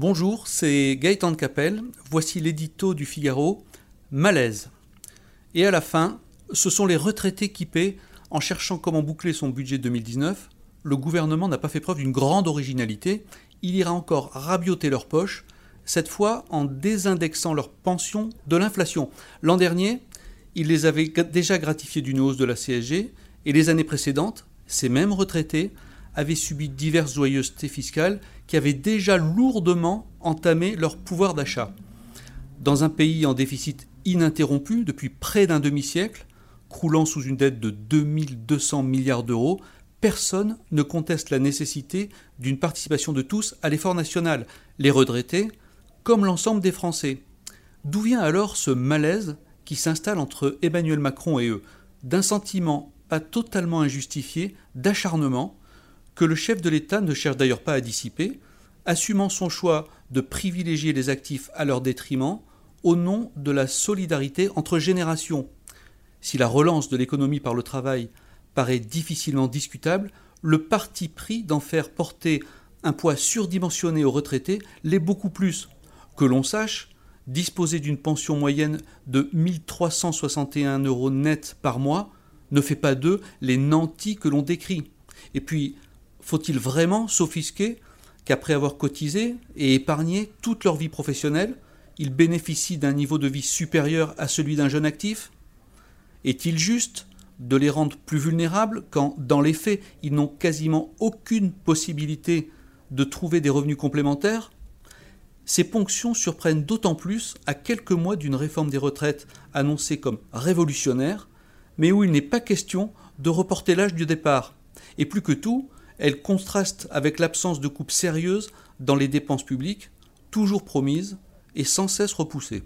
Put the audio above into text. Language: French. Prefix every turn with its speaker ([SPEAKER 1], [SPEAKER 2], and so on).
[SPEAKER 1] Bonjour, c'est Gaëtan de Capelle. Voici l'édito du Figaro. Malaise. Et à la fin, ce sont les retraités qui paient en cherchant comment boucler son budget 2019. Le gouvernement n'a pas fait preuve d'une grande originalité. Il ira encore rabioter leurs poches, cette fois en désindexant leurs pensions de l'inflation. L'an dernier, il les avait déjà gratifiés d'une hausse de la CSG, et les années précédentes, ces mêmes retraités avaient subi diverses joyeusetés fiscales qui avaient déjà lourdement entamé leur pouvoir d'achat. Dans un pays en déficit ininterrompu depuis près d'un demi-siècle, croulant sous une dette de 2200 milliards d'euros, personne ne conteste la nécessité d'une participation de tous à l'effort national, les retraités comme l'ensemble des Français. D'où vient alors ce malaise qui s'installe entre Emmanuel Macron et eux, d'un sentiment pas totalement injustifié d'acharnement que le chef de l'État ne cherche d'ailleurs pas à dissiper, assumant son choix de privilégier les actifs à leur détriment au nom de la solidarité entre générations. Si la relance de l'économie par le travail paraît difficilement discutable, le parti pris d'en faire porter un poids surdimensionné aux retraités l'est beaucoup plus. Que l'on sache, disposer d'une pension moyenne de 1361 euros net par mois ne fait pas d'eux les nantis que l'on décrit. Et puis, faut-il vraiment s'offisquer qu'après avoir cotisé et épargné toute leur vie professionnelle, ils bénéficient d'un niveau de vie supérieur à celui d'un jeune actif? Est-il juste de les rendre plus vulnérables quand, dans les faits, ils n'ont quasiment aucune possibilité de trouver des revenus complémentaires? Ces ponctions surprennent d'autant plus à quelques mois d'une réforme des retraites annoncée comme révolutionnaire, mais où il n'est pas question de reporter l'âge du départ. Et plus que tout, elle contraste avec l'absence de coupes sérieuses dans les dépenses publiques, toujours promises et sans cesse repoussées.